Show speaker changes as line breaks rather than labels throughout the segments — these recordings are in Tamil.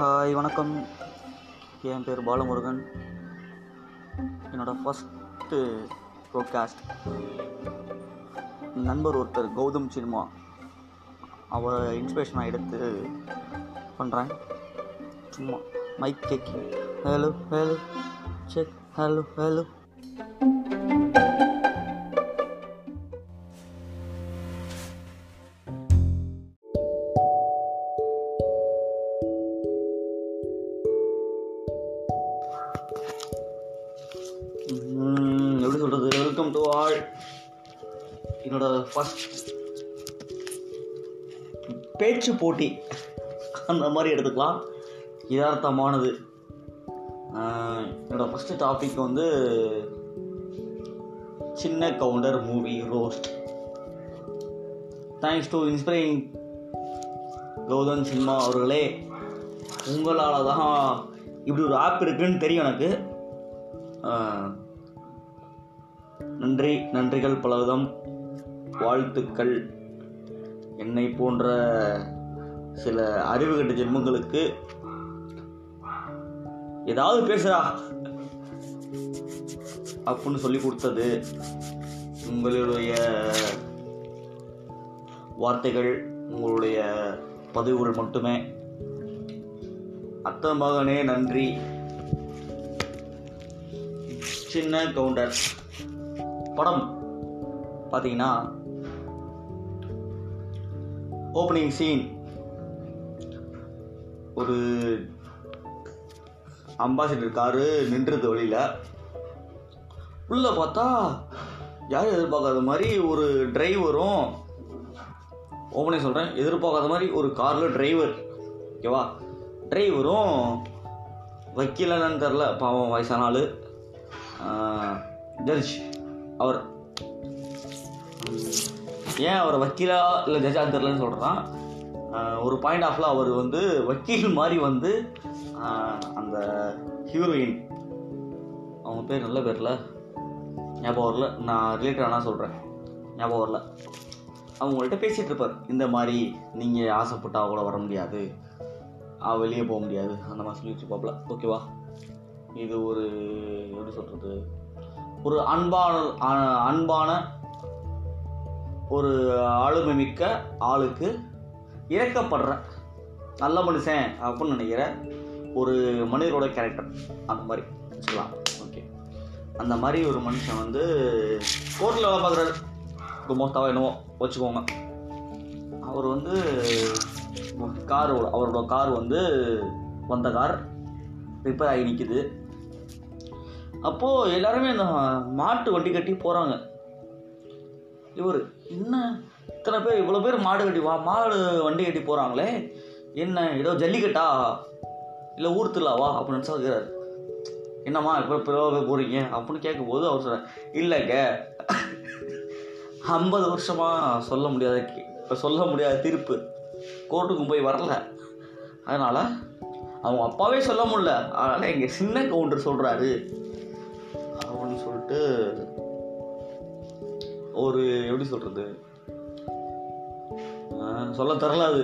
ஹாய் வணக்கம். என் பேர் பாலமுருகன். என்னோட ஃபஸ்ட்டு ப்ரோட்காஸ்ட் நண்பர் ஒருத்தர் கௌதம் சினிமா அவரை இன்ஸ்பிரேஷனாக எடுத்து பண்ணுறேன் சும்மா mic checking hello hello check hello hello வாழ் என்னோட ஃபஸ்ட் பேச்சு போட்டி. அந்த மாதிரி எடுத்துக்கலாம். யதார்த்தமானது. என்னோட ஃபஸ்ட்டு டாபிக் வந்து Chinna Gounder movie roast thanks to inspiring Gautham cinema அவர்களே உங்களால் தான் இப்படி ஒரு ஆப் இருக்குன்னு தெரியும் எனக்கு. நன்றி நன்றிகள் பலவிதம். வாழ்த்துக்கள். என்னை போன்ற சில அறிவுகட்ட ஜென்மங்களுக்கு ஏதாவது பேசுறா அப்படின்னு சொல்லி கொடுத்தது உங்களுடைய வார்த்தைகள் உங்களுடைய பதிவுகள் மட்டுமே. அத்த மகனே நன்றி. சின்ன கவுண்டர். படம் பார்த்தீங்கன்னா ஓப்பனிங் சீன் ஒரு அம்பாசிடர் காரு நின்றுது வழியில் உள்ளே பார்த்தா யாரும் எதிர்பார்க்காத மாதிரி ஒரு டிரைவரும் ஓப்பனே சொல்கிறேன் எதிர்பார்க்காத மாதிரி ஒரு காரில் டிரைவர் ஓகேவா டிரைவரும் வக்கீலன்னு தெரில பாவம் வயசான ஆள். ஜட்ஜ் அவர் ஏன் அவர் வக்கீலா இல்லை ஜட்ஜாக தெரிலன்னு சொல்கிறான் ஒரு பாயிண்ட் ஆஃப்ல அவர் வந்து வக்கீல் மாதிரி வந்து அந்த ஹீரோயின் அவங்க பேர் நல்ல பேர்ல? ஞாபகம் வரல? நான் ரிலேட்டட் ஆனால் சொல்கிறேன் ஞாபகம் வரல. அவங்கள்ட்ட பேசிகிட்டு இருப்பார். இந்த மாதிரி நீங்கள் ஆசைப்பட்டு கூட வர முடியாது. வெளியே போக முடியாது. அந்த மாதிரி சொல்லிட்டு இருப்பாப்ல. ஓகேவா இது ஒரு எப்படி சொல்கிறது ஒரு அன்பான அன்பான ஒரு ஆளுமை மிக்க ஆளுக்கு இறக்கப்படுற நல்ல மனுஷன் அப்படின்னு நினைக்கிற ஒரு மனிதரோட கேரக்டர் அந்த மாதிரி. சொல்லலாம் ஓகே அந்த மாதிரி ஒரு மனுஷன் வந்து கோர்ட்டில் வேலை பார்க்குறாரு. குமோஸ்தாவா என்னவோ வச்சுக்கோங்க. அவர் வந்து கார் அவரோட கார் வந்து வந்த கார் ரிப்பேர் ஆகி நிற்கிது அப்போது எல்லாருமே இந்த மாட்டு வண்டி கட்டி போகிறாங்க இவர் என்ன? இத்தனை பேர் இவ்வளோ பேர் மாடு கட்டி வா மாடு வண்டி கட்டி போகிறாங்களே என்ன ஏதோ ஜல்லிக்கட்டா? இல்லை ஊர் திருவிழாவா அப்படின்னு சொல்கிறார் என்னம்மா இப்போ பிறகு போகிறீங்க அப்படின்னு கேட்கும்போது அவர் சொல்கிறார் இல்லைங்க. ஐம்பது வருஷமாக சொல்ல முடியாத இப்போ சொல்ல முடியாத தீர்ப்பு. கோர்ட்டுக்கும் போய் வரல. அதனால் அவங்க அப்பாவே சொல்ல முடியல. அதனால் எங்கள் சின்ன கவுண்டர் சொல்கிறாரு அப்படின்னு சொல்லிட்டு ஒரு எப்படி சொல்கிறது சொல்ல தரல அது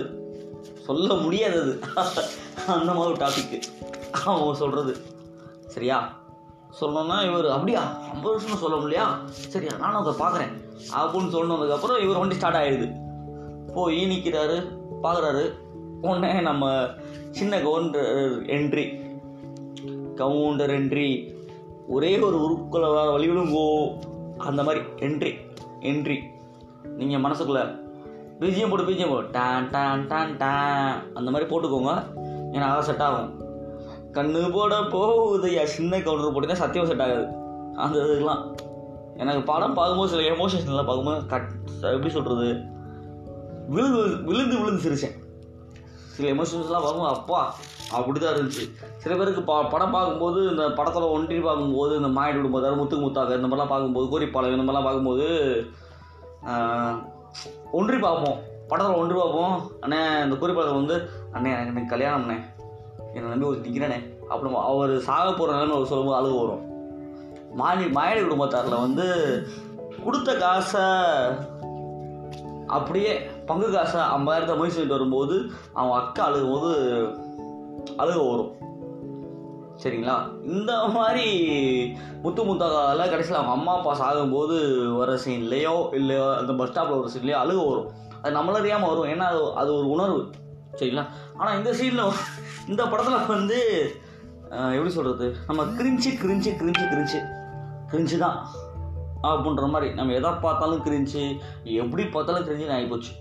சொல்ல முடியாது அது அந்த மாதிரி ஒரு டாபிக்கு அவங்க சொல்கிறது சரியா? சொல்லணும்னா இவர் அப்படியா? ஐம்பது வருஷம் சொல்ல முடியா சரி நானும் அதை பார்க்குறேன். அப்படின்னு சொன்னதுக்கப்புறம் இவர் வண்டி ஸ்டார்ட் ஆகிடுது போய் நிற்கிறாரு பார்க்குறாரு உடனே நம்ம சின்ன கவுண்டர் என்ட்ரி கவுண்டர் என்ட்ரி ஒரே ஒரு உருக்குள்ள வழிவிடுங்கோ அந்த மாதிரி என்ட்ரி என்ட்ரி நீங்கள் மனசுக்குள்ள பிஜிஎம் போட்டு பிஜிஎம் போடு. டான் டான் டான் டான். அந்த மாதிரி போட்டுக்கோங்க. ஏன்னா அதான் செட் ஆகும். கண்ணு போட போகுது. ஐயா சின்ன கவுண்டர் போட்டிங்கன்னா சத்தியம் செட் ஆகாது. அந்த இதுக்கெலாம் எனக்கு படம் பார்க்கும்போது சில எமோஷன்ஸ்லாம் பார்க்கும்போது கட் எப்படி சொல்கிறது விழுந்து விழுந்து விழுந்து சிரிச்சேன். சில எமோஷன்ஸ்லாம் பார்க்கும்போது அப்பா அப்படி தான் இருந்துச்சு. சில பேருக்கு ப படம் பார்க்கும்போது இந்த படத்தில் ஒன்றி பார்க்கும்போது இந்த மாயிடு விடும்போது முத்துக்கு முத்தாக இந்த மாதிரிலாம் பார்க்கும்போது கோரிப்பாளையம் இந்த மாதிரிலாம் பார்க்கும்போது ஒன்றி பார்ப்போம். படத்தில் ஒன்றி பார்ப்போம். அண்ணே இந்த குறிப்பாளர் வந்து அண்ணே எனக்கு இன்னைக்கு கல்யாணம் அண்ணே என்னை நம்பி ஒரு நிற்கிறேனே அப்புறம் அவர் சாக போகிற நிலைமை அவர் சொல்லும்போது அழுகு வரும். மாணி மாயடி குடும்பத்தாரில் வந்து கொடுத்த காசை அப்படியே பங்கு காசை ஐம்பதாயிரத்தை முயற்சி வரும்போது அவன் அக்கா அழுகும்போது அழுக வரும். சரிங்களா? இந்த மாதிரி முத்து முத்தகால கடைசியில் அவங்க அம்மா அப்பா சாகும்போது வர சீன்லேயோ இல்லை அந்த பஸ் ஸ்டாப்பில் வர சீன்லேயோ அழுக வரும். அது நம்மள அறியாமல் வரும். ஏன்னா அது அது ஒரு உணர்வு. சரிங்களா? ஆனால் இந்த சீனில் இந்த படத்தில் வந்து எப்படி சொல்கிறது நம்ம cringe cringe cringe cringe. Cringe தான் அப்படின்ற மாதிரி. நம்ம எதை பார்த்தாலும் கிரிஞ்சு எப்படி பார்த்தாலும் கிரிஞ்சுன்னு ஆகிப்போச்சு.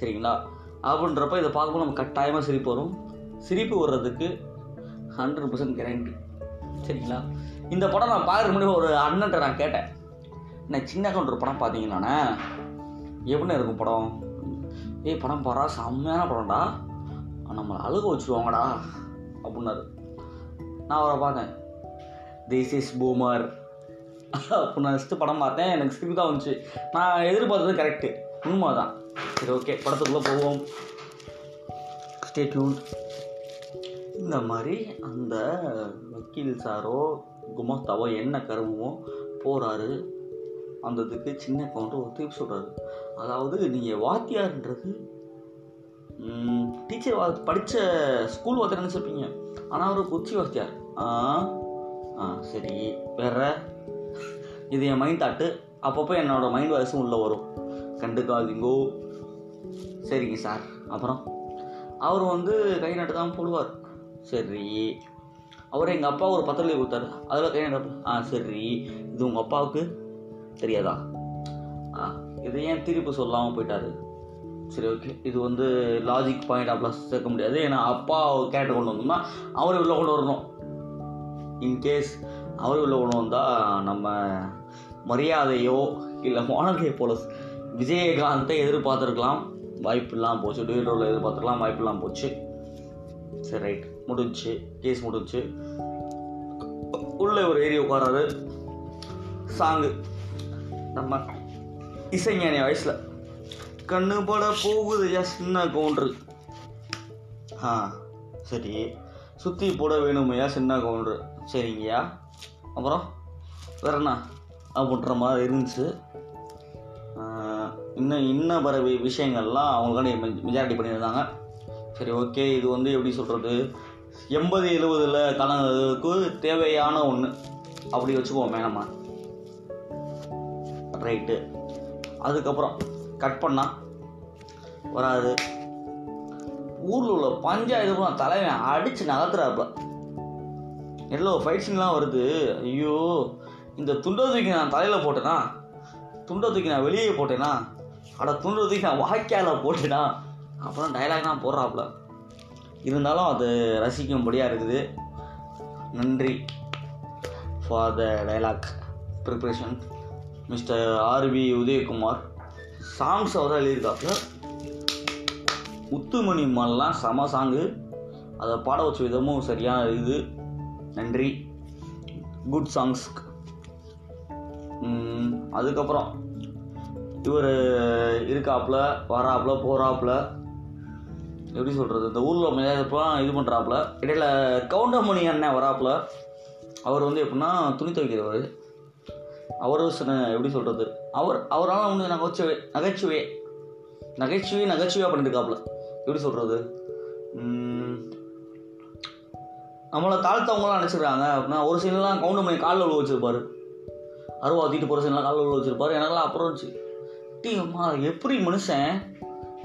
சரிங்களா? அப்படின்றப்ப இதை பார்க்கும்போது நம்ம கட்டாயமாக சிரிப்பு வரும். சிரிப்பு வர்றதுக்கு ஹண்ட்ரட் பர்சன்ட் கேரண்டி சரிங்களா? இந்த படம் நான் பார்க்குற முன்னாடி ஒரு அண்ணன்ட்ட நான் கேட்டேன். நான் சின்ன ஒரு படம் பார்த்தீங்களாண்ணே? எப்படி இருக்கும் படம்? ஏய் படம் பாரா செம்மையான படம்டா. நம்மளை அழுக வச்சுருவாங்கடா அப்படின்னாரு. நான் அவரை பார்த்தேன். திஸ் இஸ் பூமர் அப்போ நான் ஃபஸ்ட்டு படம் பார்த்தேன். எனக்கு சிரிப்பு தான் வந்துச்சு. நான் எதிர்பார்த்தது கரெக்டு உண்மை தான் சரி ஓகே படத்துக்குள்ளே போவோம். ஸ்டே டியூன் இந்த மாதிரி அந்த வக்கீல் சாரோ குமாஸ்தாவோ என்ன கருவமோ போகிறாரு அந்த இதுக்கு சின்ன கவுண்டர் ஒரு திருப்பி சொல்கிறாரு அதாவது நீங்கள் வாத்தியார்ன்றது டீச்சர் வா படித்த ஸ்கூல் வாத்தியார் நினச்சிருப்பீங்க ஆனால் அவர் கொச்சி வாத்தியார். ஆ ஆ சரி வேற. இது என் மைண்ட் தாட்டு அப்பப்போ என்னோட மைண்ட் வாய்ஸும் உள்ளே வரும். கண்டுக்காதீங்கோ. சரிங்க சார். அப்புறம் அவர் வந்து கை நட்டு தான் போடுவார். சரி. அவர் எங்கள் அப்பா ஒரு பத்திரிகை கொடுத்தாரு. அதில் கை ஆ சரி. இது உங்கள் அப்பாவுக்கு தெரியாதா? ஆ இது ஏன் திருப்பி சொல்லாமல் போயிட்டாரு? சரி ஓகே இது வந்து லாஜிக் பாயிண்ட் அப்படிலாம் சேர்க்க முடியாது. ஏன்னா அப்பா கேரக்டர் கொண்டு வந்தோம்னா அவரை உள்ள கொண்டு வரணும். இன்கேஸ் அவர் உள்ள கொண்டு வந்தால் நம்ம மரியாதையோ இல்லை மாணவியை போல விஜயகாந்தை எதிர்பார்த்துருக்கலாம். வாய்ப்பு இல்லாமல் போச்சு. டூயட் எதிர்பார்த்துருக்கலாம். வாய்ப்பு இல்லாமல் போச்சு. சரி ரைட் முடிஞ்சு கேஸ் முடிஞ்சுச்சு உள்ளே ஒரு ஏரியா உட்காராரு சாங்கு. நம்ம இசைஞானி வயசில். கண்ணு பட போகுது ஐயா சின்ன கவுண்டரு. ஆ சரி. சுற்றி போட வேணுமையா சின்ன கவுண்டரு. சரிங்கய்யா. அப்புறம் வேற என்ன? அப்படின்ற மாதிரி இருந்துச்சு. இன்னும் இன்னும் வர வி- விஷயங்கள்லாம் அவங்களுக்கான மெஜாரிட்டி பண்ணியிருந்தாங்க. சரி ஓகே. இது வந்து எப்படி சொல்கிறது எண்பது எழுபதில் கலந்ததுக்கு தேவையான ஒன்று அப்படி வச்சுக்குவோமே நம்ம ரைட்டு. அதுக்கப்புறம் கட் பண்ணா வராது. ஊரில் உள்ள பஞ்சாயத்து தலைவன் அடித்து நகர்த்துறாப்ப எல்லோ ஃபைட்ஸிங்லாம் வருது. ஐயோ இந்த துண்டை தூக்கி நான் தலையில் போட்டேனா? துண்டை தூக்கி நான் வெளியே போட்டேனா? அட துண்டை தூக்கி நான் வாய்க்கால போட்டேனா? அப்புறம் டைலாக் தான் போடுறாப்புல இருந்தாலும் அது ரசிக்கும்படியாக இருக்குது. நன்றி for the dialogue preparation mister R V Udhayakumar songs அவர் எழுதியிருக்காப்புல முத்துமணி மாலெலாம் செம சாங்கு அதை பாட வச்ச விதமும் சரியாக இருக்குது. நன்றி. குட் சாங்ஸ் அதுக்கப்புறம் இவர் இருக்காப்புல வராப்புல போகிறாப்புல எப்படி சொல்கிறது இந்த ஊரில் மேலாம் இது பண்ணுறாப்புல இடையில கவுண்டமணி அண்ணன் வராப்புல. அவர் வந்து எப்படின்னா துணி துவைக்கிறவர். அவர் சின்ன எப்படி சொல்கிறது அவர் அவரால் வந்து நகைச்சுவை நகைச்சுவை நகைச்சுவை நகைச்சுவையாக பண்ணியிருக்காப்புல எப்படி சொல்கிறது நம்மளை தாழ்த்தவங்களாம் நினச்சிருக்காங்க அப்படின்னா ஒரு சீன்லாம் கவுண்டமணி காலில் உள்ள வச்சிருப்பாரு. அருவா தீட்டு போகிற சீன்லாம் காலில் உள்ள வச்சுருப்பாரு. எனக்கெல்லாம் அப்புறம் இருந்துச்சு. டீ அம்மா எப்படி மனுஷன்?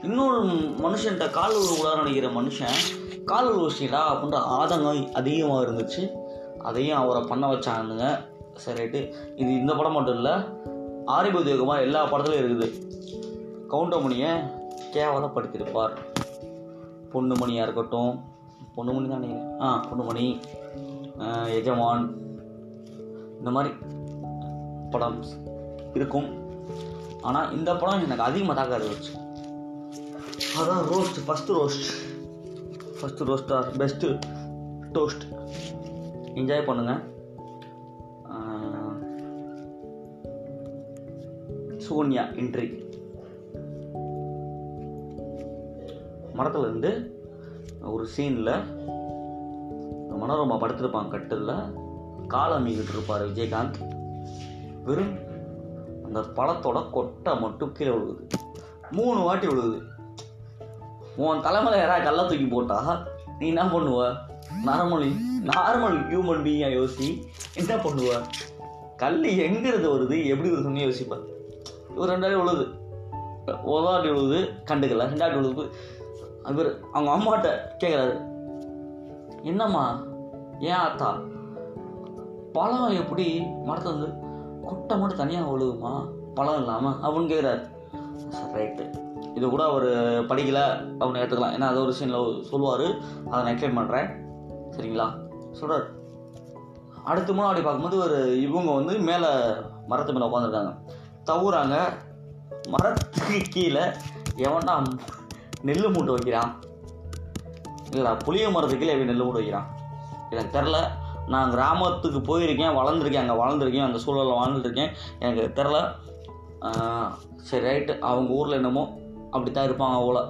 இன்னொரு மனுஷன்ட்ட கால் விழக்கூடாதுன்னு நினைக்கிற மனுஷன் கால் உள்ள அப்படின்ற ஆதங்கம் அதிகமாக இருந்துச்சு. அதையும் அவரை பண்ண வச்சானுங்க. சரி ரைட்டு. இது இந்த படம் மட்டும் இல்லை ஆரிபு எல்லா படத்துலையும் இருக்குது. கவுண்டமணியை கேவலப்படுத்தியிருப்பார். பொண்ணுமணியாக இருக்கட்டும் பொண்ணுமணி தானே ஆ பொண்ணுமணி எஜமான் இந்த மாதிரி படம் இருக்கும். ஆனால் இந்த படம் எனக்கு அதிகமாக தாக்க இருந்துச்சு அதான் roast first roast first roaster best toast enjoy பண்ணுங்கள் சோனியா என்ட்ரி மரத்துலேருந்து ஒரு சீனில் மனோரமா படுத்திருப்பாங்க கட்டில் காலை மீகிட்டு இருப்பார் விஜயகாந்த். வெறும் அந்த பழத்தோட கொட்டை மட்டும் கீழே விழுகுது. மூணு வாட்டி விழுகுது. உன் தலைமையில் யாராவது கல்லை தூக்கி போட்டா நீ என்ன பண்ணுவ? நார்மல் நார்மல் ஹியூமன் பீயிங்கா யோசி என்ன பண்ணுவ? கல் எங்கிறது வருது? எப்படி வருதுன்னு யோசிப்பேன் இவர் ரெண்டாயிரம் உழுது ஒதாட்டி உழுது கண்டுக்கல. ரெண்டாயிரம் உழுது அவர் அவங்க அம்மாட்ட கேட்குறாரு என்னம்மா ஏன் ஆத்தா? பழம் எப்படி மரத்துல வந்து குட்டை மட்டும் தனியாக விழுகுமா? பழம் இல்லாமல் அப்படின்னு கேட்குறாரு ரைட்டு இது கூட அவர் படிக்கல அப்படின்னு எடுத்துக்கலாம். ஏன்னா அது ஒரு சீனில் சொல்லுவார். அதை நான் எக்ஸ்பிளைன் பண்ணுறேன் சரிங்களா? சொல்கிறார் அடுத்து முன்னாடி பார்க்கும்போது ஒரு இவங்க வந்து மேலே மரத்து மேலே உட்காந்துருக்காங்க தவுறாங்க. மரத்துக்கு கீழே எவன்டா நெல் மூட்டை வைக்கிறான்? இல்லைடா புளிய மரத்துக்கு கீழே எப்படி நெல் மூட்டை வைக்கிறான்? எனக்கு தெரில நான் கிராமத்துக்கு போயிருக்கேன் வளர்ந்துருக்கேன் அங்கே வளர்ந்துருக்கேன் அந்த சூழலில் வாழ்ந்துருக்கேன் எனக்கு தெரில சரி ரைட்டு அவங்க ஊரில் என்னமோ அப்படி தான் இருப்பாங்க அவ்வளோ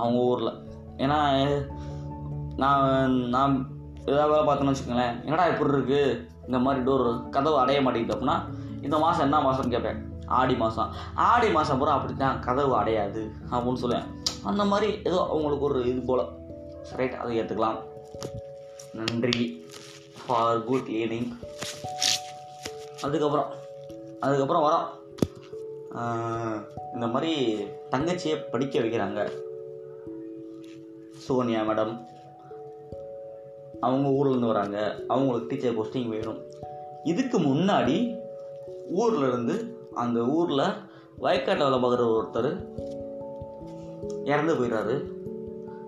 அவங்க ஊரில். ஏன்னா நான் நான் ஏதாவது வேலை பார்த்தேன்னு வச்சுக்கோங்களேன். என்னடா இப்படி இருக்குது இந்த மாதிரி டோர் கதவு அடைய மாட்டேங்குது அப்படின்னா இந்த மாதம் என்ன மாதம்னு கேட்பேன். ஆடி மாதம் ஆடி மாதம் பூரா அப்படி தான் கதவு அடையாது அப்படின்னு சொல்லுவேன். அந்த மாதிரி ஏதோ அவங்களுக்கு ஒரு இது போல். ரைட் அதை ஏற்றுக்கலாம் நன்றி ஃபார் குட் ஈவினிங் அதுக்கப்புறம் அதுக்கப்புறம் வரோம். இந்த மாதிரி தங்கச்சியை படிக்க வைக்கிறாங்க. சோனியா மேடம் அவங்க ஊர்லேருந்து வராங்க. அவங்களுக்கு டீச்சர் போஸ்டிங் வேணும். இதுக்கு முன்னாடி ஊரில் இருந்து அந்த ஊரில் வயக்காட்டில் வேலை பார்க்குற ஒருத்தர் இறந்து போயிடுறாரு.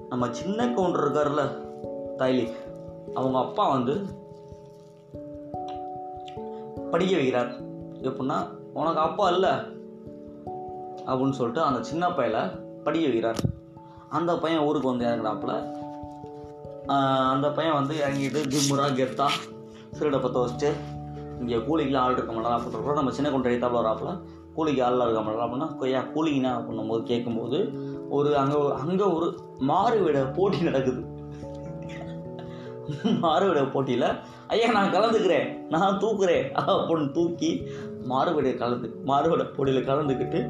நம்ம சின்ன கவுண்டர் இருக்கார்ல தைலி அவங்க அப்பா வந்து படிக்க வைக்கிறார். எப்படின்னா உனக்கு அப்பா இல்லை. அப்படின்னு சொல்லிட்டு அந்த சின்ன பையனை படிக்க வைக்கிறார். அந்த பையன் ஊருக்கு வந்து இறங்குறாப்புல. அந்த பையன் வந்து இறங்கிட்டு திம்முரா கெத்தா சிறுடை பற்ற வச்சுட்டு இங்கே கூலிக்கெலாம் ஆள் இருக்க மாட்டாங்க அப்படின்னு நம்ம சின்ன கொண்டு எடுத்தாப்புல வராப்புல. கூலிக்கு ஆளாக இருக்க மாட்டாங்க அப்படின்னா கொய்யா கூலிங்கண்ணா அப்படின்னும் போது கேட்கும்போது ஒரு அங்கே அங்கே ஒரு மாறுவிட போட்டி நடக்குது. மாறுவிட போட்டியில் ஐயா நான் கலந்துக்கிறேன் நான் தூக்குறேன் அப்படின்னு தூக்கி மாறுவிட கலந்து மாறுவிட போட்டியில் கலந்துக்கிட்டு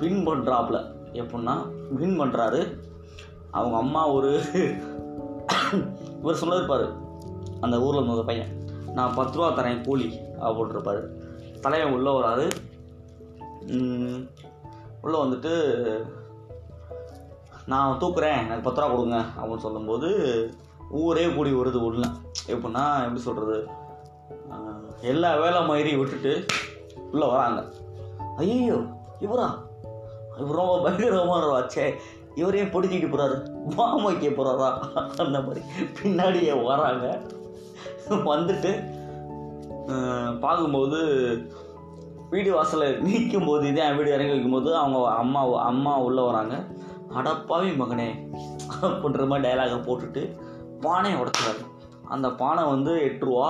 வின் பண்ணுறாப்புல எப்படின்னா வின் பண்ணுறாரு அவங்க அம்மா ஒரு இவர் சொல்லியிருப்பார் அந்த ஊரில் இருந்த ஒரு பையன். நான் பத்து ரூபா தரேன் கூலி அப்படின்ட்டுருப்பாரு தலைவன் உள்ளே வராது உள்ளே வந்துட்டு நான் தூக்குறேன் எனக்கு பத்து ரூபா கொடுங்க அப்படின்னு சொல்லும்போது ஊரே கூடி வருது உள்ள. எப்படின்னா எப்படி சொல்கிறது எல்லா வேலை மாதிரி விட்டுட்டு உள்ளே வராங்க. ஐயோ இவரா? ரொம்ப பயங்கரமான வச்சே இவரையும் பிடிச்சிட்டு போகிறாரு பாம் வைக்க போகிறாரா அந்த மாதிரி. பின்னாடியே வராங்க. வந்துட்டு பார்க்கும்போது வீடு வாசலில் நிற்கும் போது இதே வீடு இறங்கி வைக்கும்போது அவங்க அம்மா அம்மா உள்ளே வராங்க. அடப்பாவே மகனே அப்படின்ற மாதிரி டைலாகை போட்டுட்டு பானையை உடச்சுறாரு அந்த பானை வந்து எட்டு ரூபா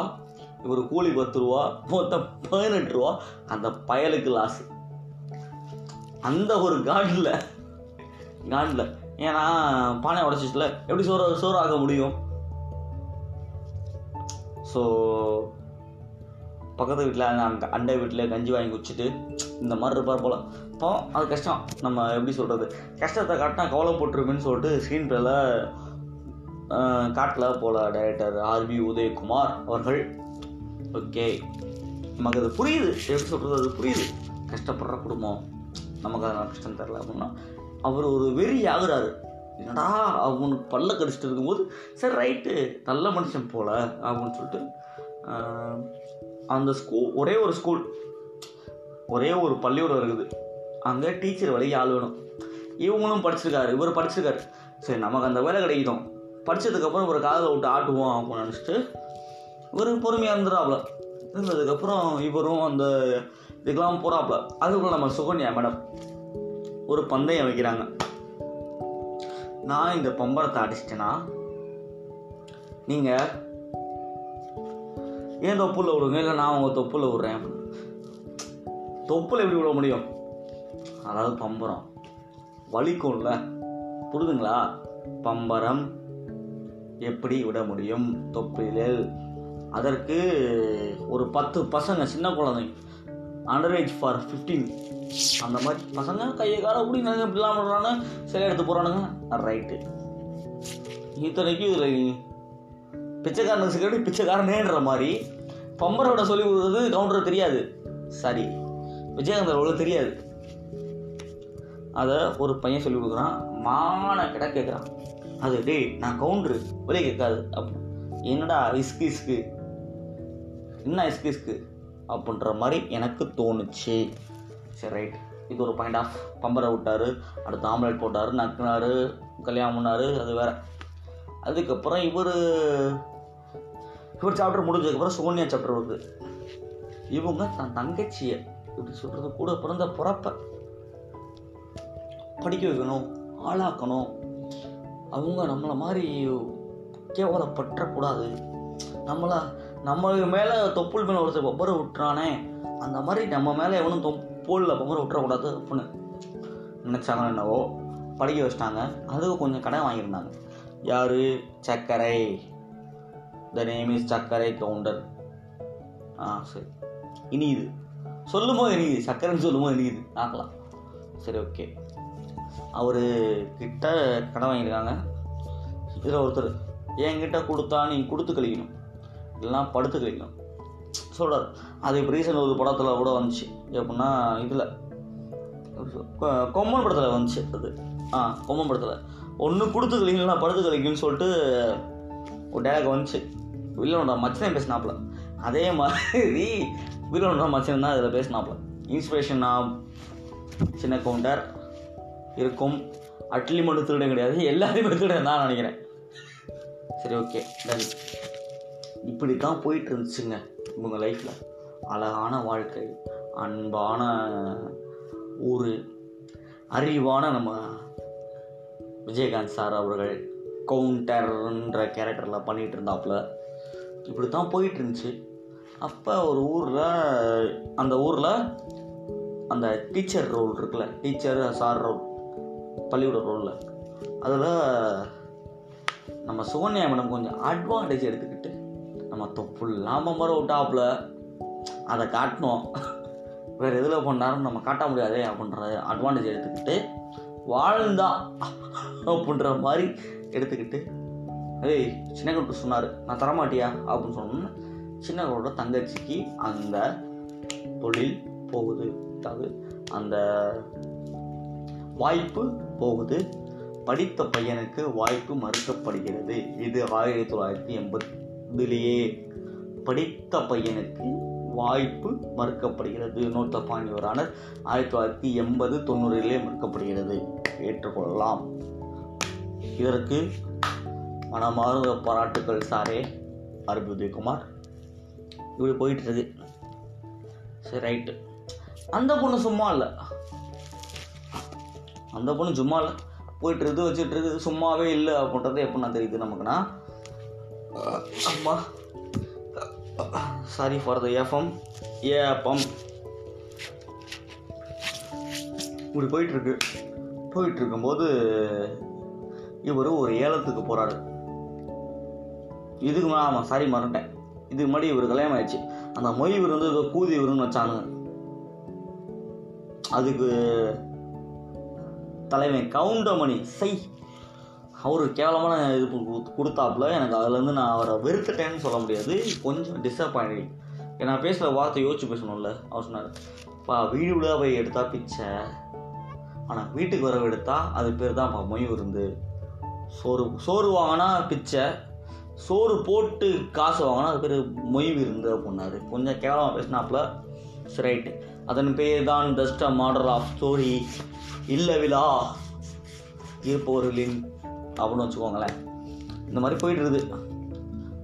இவர் கூலி பத்து ரூபா மொத்தம் பதினெட்டு ரூபா. அந்த பயலுக்கு லாஸ் அந்த ஒரு காண்டில் காண்டில் ஏன்னா பானை உடச்சிட்டுல எப்படி சோறு சோறு ஆக முடியும்? ஸோ பக்கத்து வீட்டில் அங்கே அண்டை வீட்டில் கஞ்சி வாங்கி குடிச்சிட்டு இந்த மாதிரி இருப்பார் போல். அப்போ அது கஷ்டம். நம்ம எப்படி சொல்கிறது கஷ்டத்தை காட்டினா கவலை கவலைப்பட்டுருமேன்னு சொல்லிட்டு ஸ்க்ரீன் பிளேல காட்டல போல டைரக்டர் ஆர்பி உதயகுமார் அவர்கள். ஓகே நமக்கு அது புரியுது. எப்படி சொல்கிறது அது புரியுது. கஷ்டப்படுற குடும்பம். நமக்கு அதனால் கஷ்டம் தரல அப்படின்னா அவர் ஒரு வெறி ஆகுறாரு. என்னடா அவனுக்கு பல்ல கடிச்சிட்டு இருக்கும்போது சரி ரைட்டு நல்ல மனுஷன் போல அப்படின்னு சொல்லிட்டு அந்த ஸ்கூல் ஒரே ஒரு ஸ்கூல் ஒரே ஒரு பள்ளியோடு இருக்குது. அங்கே டீச்சர் வேலைக்கு ஆள் வேணும். இவங்களும் படிச்சிருக்காரு இவர் படிச்சிருக்காரு. சரி நமக்கு அந்த வேலை கிடைக்கிட்டோம். படித்ததுக்கப்புறம் இவர் காதில் விட்டு ஆட்டுவோம் அப்படின்னு நினச்சிட்டு இவர் பொறுமையாக இருந்துடாப்புல இருந்ததுக்கப்புறம் இவரும் அந்த இதுக்கெல்லாம் போகிறாப்புல அதுக்குள்ள நம்ம சுகன்யா மேடம் ஒரு பந்தயம் வைக்கிறாங்க. நான் இந்த பம்பரத்தை அடிச்சிட்டேன்னா நீங்கள் ஏன் தொப்புள்ள விடுங்க? இல்லை நான் உங்கள் தொப்புள்ள விடுறேன். அப்படின்னு. தொப்புல எப்படி விட முடியும்? அதாவது பம்பரம். வலிக்கும்ல. புரிதுங்களா? பம்பரம் எப்படி விட முடியும் தொப்பிலில் அதற்கு ஒரு பத்து பசங்க சின்ன குழந்தைங்க. அண்டர் ஏஜ் ஃபார் ஃபிஃப்டீன் அந்த மாதிரி பசங்க கையை காலை அப்படி இப்படிலாம் பண்ணுறாங்க சில எடுத்து போகிறானுங்க ரைட்டு இத்தனைக்கும் இதில் பிச்சைக்காரனுக்கு செக்யூரிட்டி பிச்சைக்காரனேன்ற மாதிரி பம்பரோட சொல்லி கொடுக்குறது கவுண்டர் தெரியாது. சாரி. விஜயகாந்தர் அவ்வளோ தெரியாது. அதை ஒரு பையன் சொல்லி கொடுக்குறான். மான கிட கேட்குறான். அது டேய் நான் கவுண்டரு வெளியே கேட்காது. அப்போ என்னடா இஸ்கு இஸ்கு என்ன இஸ்கு இஸ்கு அப்படின்ற மாதிரி எனக்கு தோணுச்சு. சரி ரைட் இது ஒரு பாயிண்ட் ஆஃப் பம்பரை விட்டார் அடுத்து ஆம்லெட் போட்டார் நக்குனாரு கல்யாணம் பண்ணார் அது வேற. அதுக்கப்புறம் இவர் இவர் சாப்டர் முடிஞ்சதுக்கப்புறம் சோனியா சாப்டர் வருது. இவங்க தன் தங்கச்சியை இப்படி சொல்கிறது கூட பிறந்த பிறப்ப படிக்க வைக்கணும் ஆளாக்கணும். அவங்க நம்மளை மாதிரி கேவலப்பற்றக்கூடாது. நம்மளை நம்ம மேலே தொப்புள் மேலே ஒருத்தர் பம்பரை விட்டுறானே. அந்த மாதிரி நம்ம மேலே எவனும் தொப்புளில் பம்பரை விட்டுறக்கூடாது அப்படின்னு நினச்சாங்க என்னவோ படிக்க வச்சிட்டாங்க. அதுக்கு கொஞ்சம் கடன் வாங்கியிருந்தாங்க. யார்? Sakkarai. The name is Sakkarai Gounder ஆ சரி. இனியுது. சொல்லும்போது இனியுது. சர்க்கரைன்னு சொல்லும்போது இனியுது. ஆக்கலாம் சரி ஓகே. அவர் கிட்ட கடன் வாங்கியிருக்காங்க. இதில் ஒருத்தர் என்கிட்ட கொடுத்தா நீ கொடுத்து கழிக்கணும் இல்லைன்னா படுத்து கழிக்கணும் சொல்கிறார் அது இப்போ ரீசெண்ட் ஒரு படத்தில் கூட வந்துச்சு. எப்படின்னா இதில் கொம்மன் படத்தில் வந்துச்சு அது. ஆ கொம்மன் படத்தில். ஒன்று கொடுத்து கழிக்கணும் படுத்து கழிக்கணும்னு சொல்லிட்டு ஒரு டேலாக் வந்துச்சு. வில்லனோட மச்சனையும் பேசினாப்புல. அதே மாதிரி வில்லனோட மச்சன் தான் இதில் பேசினாப்புல. இன்ஸ்பிரேஷன் சின்ன கவுண்டர் இருக்கும். அட்லி மட்டும் திருடம் கிடையாது. எல்லாரையுமே திருட நான் நினைக்கிறேன். சரி ஓகே டன் இப்படி தான் போயிட்டு இருந்துச்சுங்க இவங்க லைஃப்பில் அழகான வாழ்க்கை அன்பான ஊர் அறிவான நம்ம விஜயகாந்த் சார் அவர்கள் கவுண்டர்ன்ற கேரக்டரில் பண்ணிகிட்டு இருந்தாப்புல இப்படி தான் போயிட்டு இருந்துச்சு அப்போ ஒரு ஊரில் அந்த ஊரில் அந்த டீச்சர் ரோல் இருக்குல்ல டீச்சர் சார் ரோல் பள்ளியோட ரோலில் அதில் நம்ம சுகன்யா மேடம் கொஞ்சம் அட்வான்டேஜ் எடுத்துக்கிட்டு நம்ம தொப்பு இல்லாமல் மாதிரி விட்டாப்புல அதை காட்டினோம். வேறு எதில் பண்ணாலும் நம்ம காட்ட முடியாதே அப்படின்ற அட்வான்டேஜ் எடுத்துக்கிட்டு வாழ்ந்தா அப்படின்ற மாதிரி எடுத்துக்கிட்டு ஏய் சின்ன கவுண்டர் சொன்னார் நான் தரமாட்டியா? அப்படின்னு சொன்னோன்னா சின்ன கவுண்டரோட தங்கச்சிக்கு அந்த தொழில் போகுது அதாவது அந்த வாய்ப்பு போகுது. படித்த பையனுக்கு வாய்ப்பு மறுக்கப்படுகிறது. இது ஆயிரத்தி தொள்ளாயிரத்தி எண்பதுலேயே படித்த பையனுக்கு வாய்ப்பு மறுக்கப்படுகிறது. நோட் த பாயிண்ட் ஆனர் ஆயிரத்தி தொள்ளாயிரத்தி எண்பது தொண்ணூறிலே மறுக்கப்படுகிறது. ஏற்றுக்கொள்ளலாம். இதற்கு மனமார்ந்த பாராட்டுக்கள் சாரே. ஆர்பி உதயகுமார் இப்படி போயிட்டுருது சரி ரைட்டு. அந்த பொண்ணு சும்மா இல்லை. அந்த பொண்ணு சும்மா இல்லை. போயிட்டுருது இருக்குது வச்சுட்டு இருக்குது சும்மாவே இல்லை அப்படின்றது எப்படின்னா தெரியுது நமக்குன்னா அம்மா. சாரி ஃபார் த எஃப்எம் ஏப்பம் இப்படி போயிட்டுருக்கு. போயிட்டு இருக்கும்போது இவர் ஒரு ஏலத்துக்கு போகிறாரு இதுக்கு மேலே ஆமாம் சாரி மறந்துட்டேன். இதுக்கு முன்னாடி இவர் கல்யாணம் ஆயிடுச்சு. அந்த மொய் இவர் வந்து ஏதோ கூதி இவருன்னு வச்சானுங்க அதுக்கு தலைவன் கவுண்டமணி. சை. அவர் கேவலமான இது கொடுத்தாப்புல எனக்கு அதுலேருந்து நான் அவரை வெறுத்துட்டேன்னு சொல்ல முடியாது. கொஞ்சம் டிசப்பாயிண்டிங் நான் பேசுகிற வார்த்தை யோசிச்சு பேசணும்ல அவர் சொன்னார். பா வீடு விட போய் எடுத்தா பிச்சை. ஆனால் வீட்டுக்கு வரவு எடுத்தா அது பேர் தான் பா மொய் விருந்து. சோறு சோறு வாங்கினா பிச்சை. சோறு போட்டு காசு வாங்கினா அது பேர் மொய் விருந்து அப்படின்னாரு. கொஞ்சம் கேவலமாக பேசினாப்புல. சரி ரைட்டு அதன் பேர் தான் பெஸ்ட் மாடல் ஆஃப் ஸ்டோரி இல்லை விழா இருப்பவர்களின் அப்படின்னு வச்சுக்கோங்களேன். இந்த மாதிரி போயிட்டு இருக்குது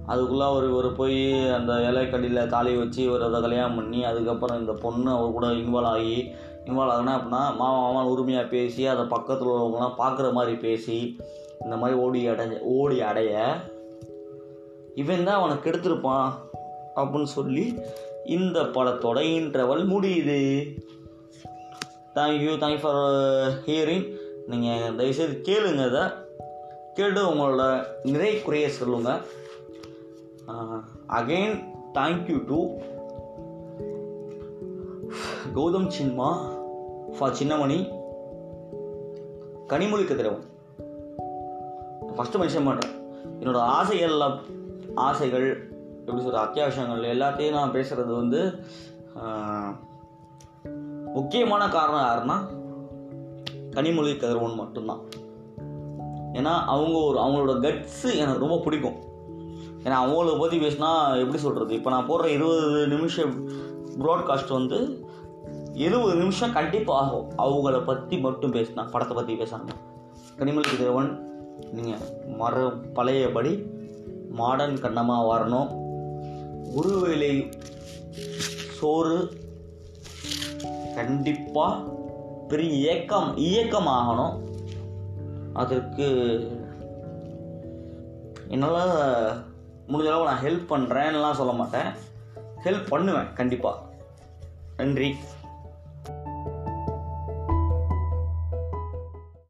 அதுக்குள்ளே அவர் இவர் போய் அந்த இலைக்கடியில் தாலி வச்சு ஒரு அதை கல்யாணம் பண்ணி அதுக்கப்புறம் இந்த பொண்ணு அவர் கூட இன்வால்வ் ஆகி இன்வால்வ் ஆகுனா அப்படின்னா மாமா மாமா உரிமையாக பேசி அதை பக்கத்தில் உள்ளவங்களாம் பார்க்குற மாதிரி பேசி இந்த மாதிரி ஓடி அடைய ஓடி அடைய இவன் தான் அவனை கெடுத்திருப்பான் அப்படின்னு சொல்லி இந்த படத்தோட இன்டர்வல் முடியுது. தேங்க்யூ தேங்க்யூ ஃபார் ஹியரிங் நீங்கள் தயவுசெய்து கேளுங்க இதை. கேட்டு உங்களோட நிறை குறைய சொல்லுங்கள் again thank you to Gautham cinema for Chinnamani Kanimozhi Kathiravan. First mention பண்ணுறேன் என்னோட ஆசைகள் ஆசைகள் எப்படி சொல்கிற அத்தியாவசியங்கள் எல்லாத்தையும் நான் பேசுகிறது வந்து முக்கியமான காரணம் யாருன்னா கனிமொழி கதிரவன் மட்டும்தான். ஏன்னா அவங்க ஒரு அவங்களோட கட்ஸு எனக்கு ரொம்ப பிடிக்கும். ஏன்னா அவங்கள பற்றி பேசினா எப்படி சொல்கிறது இப்போ நான் போடுற இருபது நிமிஷம் ப்ராட்காஸ்ட் வந்து இருபது நிமிஷம் கண்டிப்பாக ஆகும். அவங்கள பற்றி மட்டும் பேசினா படத்தை பற்றி பேசாமல் கனிமொழி தேவன் நீங்கள் மறு பழையபடி மாடர்ன் கண்ணமாக வரணும். ஒருவேளை சோறு கண்டிப்பாக பெரிய இயக்கம் இயக்கம் ஆகணும் அதற்கு என்னால் முடிஞ்ச அளவு நான் ஹெல்ப் பண்ணுறேன்லாம் சொல்ல மாட்டேன். ஹெல்ப் பண்ணுவேன் கண்டிப்பாக நன்றி.